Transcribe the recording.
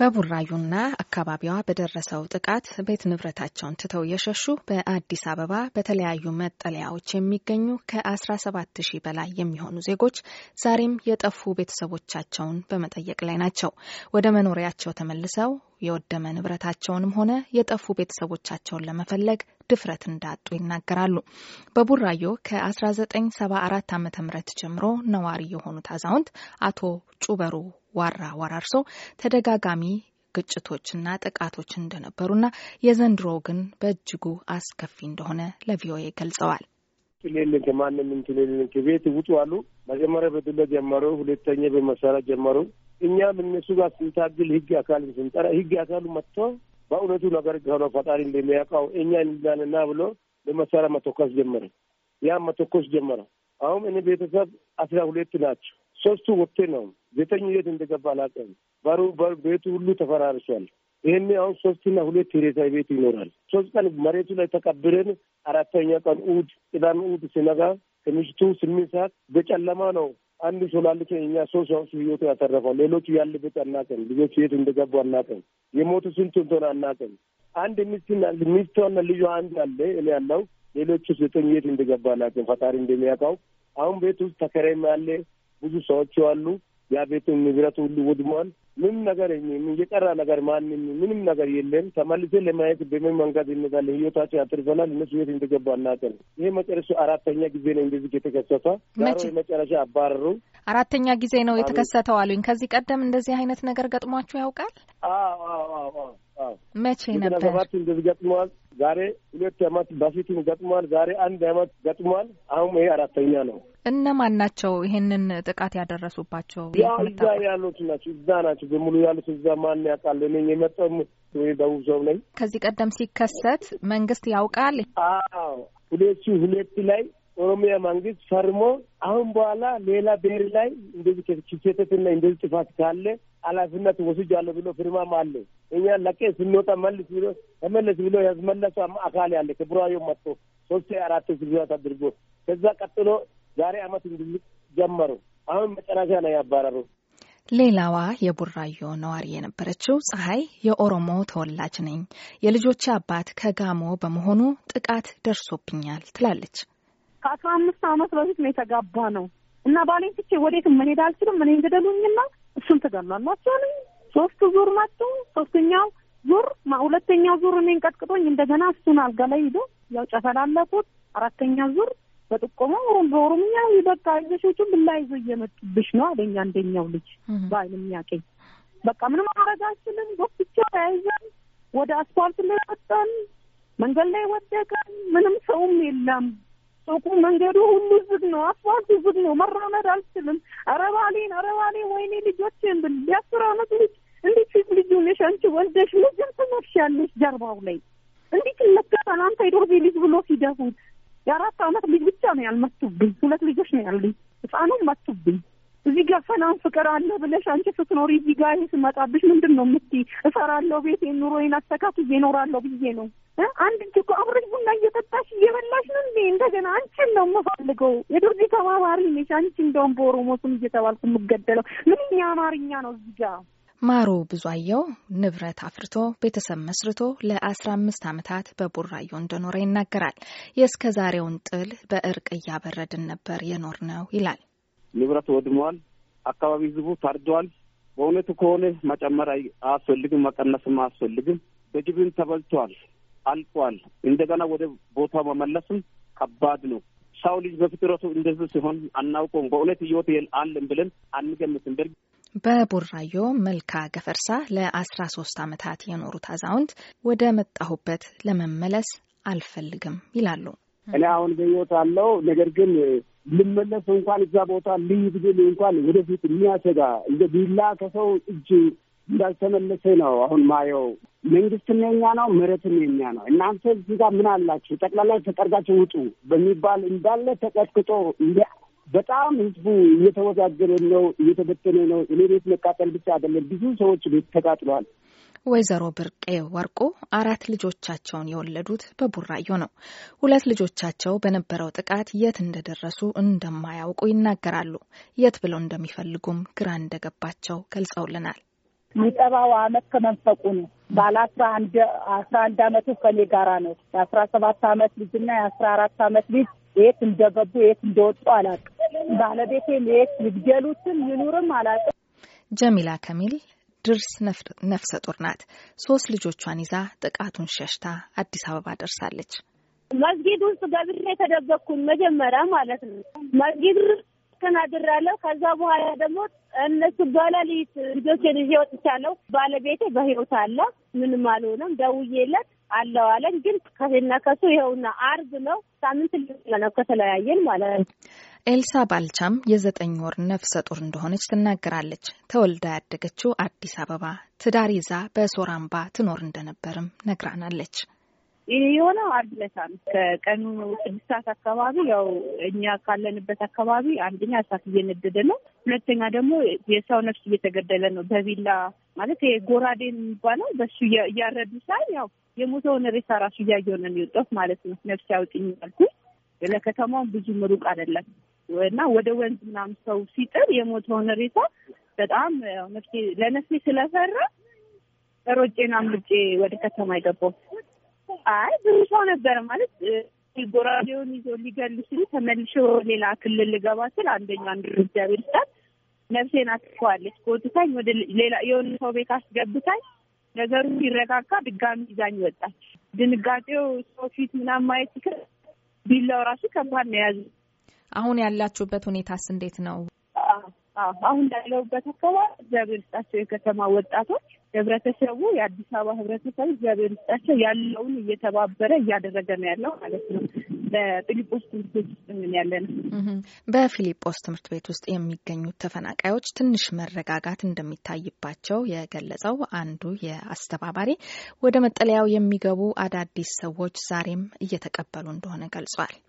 በቡራዩና አካባቢዋ በደረሰው ጥቃት ቤት ንብረታቸውን ትተው የሸሹ በአዲስ አበባ በተለያዩ መጠለያዎች የሚገኙ ከ17 ሺህ በላይ የሚሆኑ ዜጎች ዛሬም የጠፉ ቤተሰቦቻቸውን በመጠየቅ ላይ ናቸው። ወደ መኖሪያቸው ተመልሰው የወደመ ንብረታቸውንም ሆነ የጠፉ ቤተሰቦቻቸውን ለመፈለግ ድፍረት እንዳጡ ይናገራሉ። በቡራዮ ከ1974 ዓ ም ጀምሮ ነዋሪ የሆኑት አዛውንት አቶ ጩበሩ ዋራ ወራርሶ ተደጋጋሚ ግጭቶችና ጥቃቶች እንደነበሩና የዘንድሮ ግን በእጅጉ አስከፊ እንደሆነ ለቪኦኤ ገልጸዋል። ሌለን ከማንም እንትሌለን ከቤት ውጡ አሉ። መጀመሪያ በዱላ ጀመሩ፣ ሁለተኛ በመሳሪያ ጀመሩ። እኛም እነሱ ጋር ስንታግል ህግ አካል ስንጠራ ህግ አካሉ መጥቶ በእውነቱ ነገር ከሆነ ፈጣሪ እንደሚያውቀው እኛ እንዳንና ብሎ በመሳሪያ መተኮስ ጀመረ። ያም መተኮስ ጀመረ። አሁን እኔ ቤተሰብ አስራ ሁለት ናቸው። ሶስቱ ወጥቴ ነው። ዘጠኝ የት እንደገባ አላውቅም። በሩ ቤቱ ሁሉ ተፈራርሷል። ይህን አሁን ሶስትና ሁለት ሬሳ ቤት ይኖራል። ሶስት ቀን መሬቱ ላይ ተቀብረን አራተኛ ቀን እሑድ፣ ቅዳሜ እሑድ ሲነጋ ከምሽቱ ስምንት ሰዓት በጨለማ ነው አንድ ሶላልከ እኛ ሶስት ሰዎች ህይወቱ ያተረፈው ሌሎቹ ያለበት አናውቅም። ልጆቹ የት እንደገቡ አናውቅም። የሞቱ ስንት እንደሆነ አናውቅም። አንድ ሚስትና ሚስቷና ልዩ አንድ አለ እኔ ያለው ሌሎቹ ዘጠኝ የት እንደገባ አናውቅም። ፈጣሪ እንደሚያውቀው አሁን ቤት ውስጥ ተከራይም ያለ ብዙ ሰዎች አሉ። ያ ቤቱ ንብረቱ ሁሉ ወድሟል። ምንም ነገር የቀራ ነገር ማንም ምንም ነገር የለም። ተመልሰን ለማየት በምን መንገድ እንሄዳለን? ህይወታቸው ያትርፈናል። እነሱ ቤት እንደገቡ አናውቅም። ይሄ መጨረሻ አራተኛ ጊዜ ነው እንደዚህ የተከሰተ። መጨረሻ አባረሩ። አራተኛ ጊዜ ነው የተከሰተው አሉኝ። ከዚህ ቀደም እንደዚህ አይነት ነገር ገጥሟችሁ ያውቃል? መቼ ነበር? ሰባት እንደዚህ ገጥመዋል። ዛሬ ሁለት አመት በፊትም ገጥሟል። ዛሬ አንድ አመት ገጥሟል። አሁን ይሄ አራተኛ ነው። እነማን ናቸው ይሄንን ጥቃት ያደረሱባቸው? ያው እዛ ያሉት ናቸው። እዛ ናቸው በሙሉ ያሉት እዛ። ማን ያውቃል? እኔ የመጣው ደቡብ ሰው ነኝ። ከዚህ ቀደም ሲከሰት መንግስት ያውቃል? አዎ ሁለት ሺህ ሁለት ላይ ኦሮሚያ መንግስት ፈርሞ አሁን በኋላ ሌላ ብሔር ላይ እንደዚህ ስህተትና እንደዚህ ጥፋት ካለ ኃላፊነት ወስጃለሁ ብሎ ፍርማም አለ። እኛ ለቄ ስንወጣ መልስ ብሎ ተመለስ ብሎ ያስመለሱ አካል ያለ ከቡራዮ መጥቶ ሶስት አራት ስብሰት አድርጎ ከዛ ቀጥሎ ዛሬ አመት እንድልቅ ጀመሩ። አሁን መጨረሻ ነው ያባረሩ። ሌላዋ የቡራዮ ነዋሪ የነበረችው ፀሐይ የኦሮሞ ተወላጅ ነኝ፣ የልጆች አባት ከጋሞ በመሆኑ ጥቃት ደርሶብኛል ትላለች። ከአስራ አምስት አመት በፊት ነው የተጋባ ነው እና ባሌን ትቼ ወዴትም መሄድ አልችልም። እኔ እንግደሉኝና እሱን አለኝ። ሶስቱ ዙር መጡ። ሶስተኛው ዙር ሁለተኛው ዙር እኔን ቀጥቅጦኝ እንደገና እሱን አልጋ ላይ ሂዶ ያው ጨፈላለኩት። አራተኛ ዙር በጥቆማ በኦሮምኛ በቃ ይዘሾቹ ብላ ይዞ እየመጡብሽ ነው አለኝ አንደኛው ልጅ በአይን የሚያቀኝ። በቃ ምንም ማድረግ አልችልም። ጎትቻ ተያይዘን ወደ አስፋልት ላይ ወጣን። መንገድ ላይ ወደቀን። ምንም ሰውም የለም። ሱቁ መንገዱ ሁሉ ዝግ ነው። አስፋልቱ ዝግ ነው። መራመድ አልችልም። ኧረ ባሌን ኧረ ባሌን ወይኔ ልጆቼን ብል የአስር አመት ልጅ እንዴት ፊት ልጁ ነሽ አንቺ ወልደሽ ልጅም ትነፍሻለሽ ጀርባው ላይ እንዴት ይለቀሳል? አንተ የዶርዜ ልጅ ብሎ ሲደፉት የአራት አመት ልጅ ብቻ ነው ያልመቱብኝ። ሁለት ልጆች ነው ያሉኝ። ህፃኑም መቱብኝ። እዚህ ጋር ሰላም ፍቅር አለ ብለሽ አንቺ ስትኖሪ እዚህ ጋር ይህ ስመጣብሽ ምንድን ነው የምትይ? እሰራለሁ፣ ቤቴን ኑሮዬን አስተካክዬ እኖራለሁ ብዬ ነው። አንድ እጅ እኮ አብረሽ ቡና እየጠጣሽ እየበላሽ ነው እንዴ? እንደገና አንቺን ነው የምፈልገው። የዱርዜ ተባባሪ ነሽ አንቺ። እንደውም በኦሮሞ ስም እየተባልኩ የምገደለው ምንኛ አማርኛ ነው እዚህ ጋር ማሩ ብዙአየው ንብረት አፍርቶ ቤተሰብ መስርቶ ለአስራ አምስት ዓመታት በቡራዮ እንደኖረ ይናገራል። የእስከ ዛሬውን ጥል በእርቅ እያበረድን ነበር የኖር ነው ይላል። ንብረት ወድሟል። አካባቢ ህዝቡ ታርደዋል። በእውነቱ ከሆነ መጨመር አያስፈልግም፣ መቀነስም አያስፈልግም። በጅብን ተበልቷል፣ አልቋል። እንደገና ወደ ቦታው መመለስም ከባድ ነው። ሰው ልጅ በፍጥረቱ እንደዚህ ሲሆን አናውቀውም። በእውነት ህይወት አለን ብለን አንገምትም። በቡራዮ መልካ ገፈርሳ ለአስራ ሶስት ዓመታት የኖሩት አዛውንት ወደ መጣሁበት ለመመለስ አልፈልግም ይላሉ። እኔ አሁን በህይወት አለው ነገር ግን ልመለስ እንኳን እዛ ቦታ ልሂድ ብል እንኳን ወደፊት የሚያሰጋ እንደ ቢላ ከሰው እጅ እንዳልተመለሰ ነው አሁን ማየው። መንግስትም የኛ ነው፣ መሬትም የኛ ነው። እናንተ እዚህ ጋር ምን አላችሁ? ጠቅላላ ተጠርጋችሁ ውጡ በሚባል እንዳለ ተቀጥቅጦ በጣም ህዝቡ እየተወጋገረ ነው፣ እየተበተነ ነው። እኔ ቤት መቃጠል ብቻ አይደለም፣ ብዙ ሰዎች ቤት ተቃጥለዋል። ወይዘሮ ብርቄ ወርቁ አራት ልጆቻቸውን የወለዱት በቡራዮ ነው። ሁለት ልጆቻቸው በነበረው ጥቃት የት እንደደረሱ እንደማያውቁ ይናገራሉ። የት ብለው እንደሚፈልጉም ግራ እንደገባቸው ገልጸውልናል። የሚጠባው አመት ከመንፈቁ ነው። ባለ አስራ አንድ አስራ አንድ አመቱ ከኔ ጋራ ነው። የአስራ ሰባት አመት ልጅና የአስራ አራት አመት ልጅ የት እንደገቡ የት እንደወጡ አላውቅም። ባለቤቴም የት ይግደሉትም ይኑርም አላውቅም። ጀሚላ ከሚል ድርስ ነፍሰ ጡር ናት። ሶስት ልጆቿን ይዛ ጥቃቱን ሸሽታ አዲስ አበባ ደርሳለች። መስጊድ ውስጥ ገብሬ የተደበቅኩኝ መጀመሪያ ማለት ነው። መስጊድ አድራለሁ። ከዛ በኋላ ደግሞ እነሱ በሌሊት ልጆችን ይዤ ወጥቻለሁ። ባለቤቴ በህይወት አለ፣ ምንም አልሆነም። ደውዬለት አለው አለኝ። ግን ከና ከሱ ይኸውና አርብ ነው ሳምንት ነው ከተለያየን ማለት ነው። ኤልሳ ባልቻም የዘጠኝ ወር ነፍሰ ጡር እንደሆነች ትናገራለች። ተወልዳ ያደገችው አዲስ አበባ ትዳር ይዛ በሶራምባ ትኖር እንደነበርም ነግራናለች። ይህ የሆነው አርብ ዕለት ነው። ከቀኑ ስድስት ሰዓት አካባቢ ያው እኛ ካለንበት አካባቢ አንደኛ እሳት እየነደደ ነው፣ ሁለተኛ ደግሞ የሰው ነፍስ እየተገደለ ነው። በቢላ ማለት ጎራዴ የሚባለው በሱ እያረዱ ሳይ ያው የሞተውን ሬሳ ራሱ እያየሁ ነው የሚወጣው ማለት ነው። ነፍስ ያውጥኝ ያልኩኝ ለከተማው ብዙ ሩቅ አይደለም እና ወደ ወንዝ ምናምን ሰው ሲጥር የሞተውን ሬሳ በጣም ነፍሴ ለነፍሴ ስለፈራ ሮጬን አምልጬ ወደ ከተማ የገባው። አይ ብዙ ሰው ነበረ ማለት ጎራዴውን ይዞ ሊገሉ ሲሉ ተመልሼ ሌላ ክልል ልገባ ስል አንደኛ አንድ እግዚአብሔር ስጣት ነፍሴን አትፈዋለች። ጎትታኝ ወደ ሌላ የሆነ ሰው ቤት አስገብታኝ ነገሩ ሲረጋጋ ድጋሚ ይዛኝ ወጣች። ድንጋጤው ሰው ፊት ምናምን ማየት ቢላው ራሱ ከባድ ነው የያዙ። አሁን ያላችሁበት ሁኔታስ እንዴት ነው? አሁን ያለሁበት አካባቢ እግዚአብሔር ይስጣቸው የከተማ ወጣቶች ህብረተሰቡ፣ የአዲስ አበባ ህብረተሰቡ እግዚአብሔር ይስጣቸው ያለውን እየተባበረ እያደረገ ነው ያለው ማለት ነው። በፊሊጶስ ትምህርት ቤት ውስጥ ምን ያለ ነው። በፊሊጶስ ትምህርት ቤት ውስጥ የሚገኙት ተፈናቃዮች ትንሽ መረጋጋት እንደሚታይባቸው የገለጸው አንዱ የአስተባባሪ ወደ መጠለያው የሚገቡ አዳዲስ ሰዎች ዛሬም እየተቀበሉ እንደሆነ ገልጿል።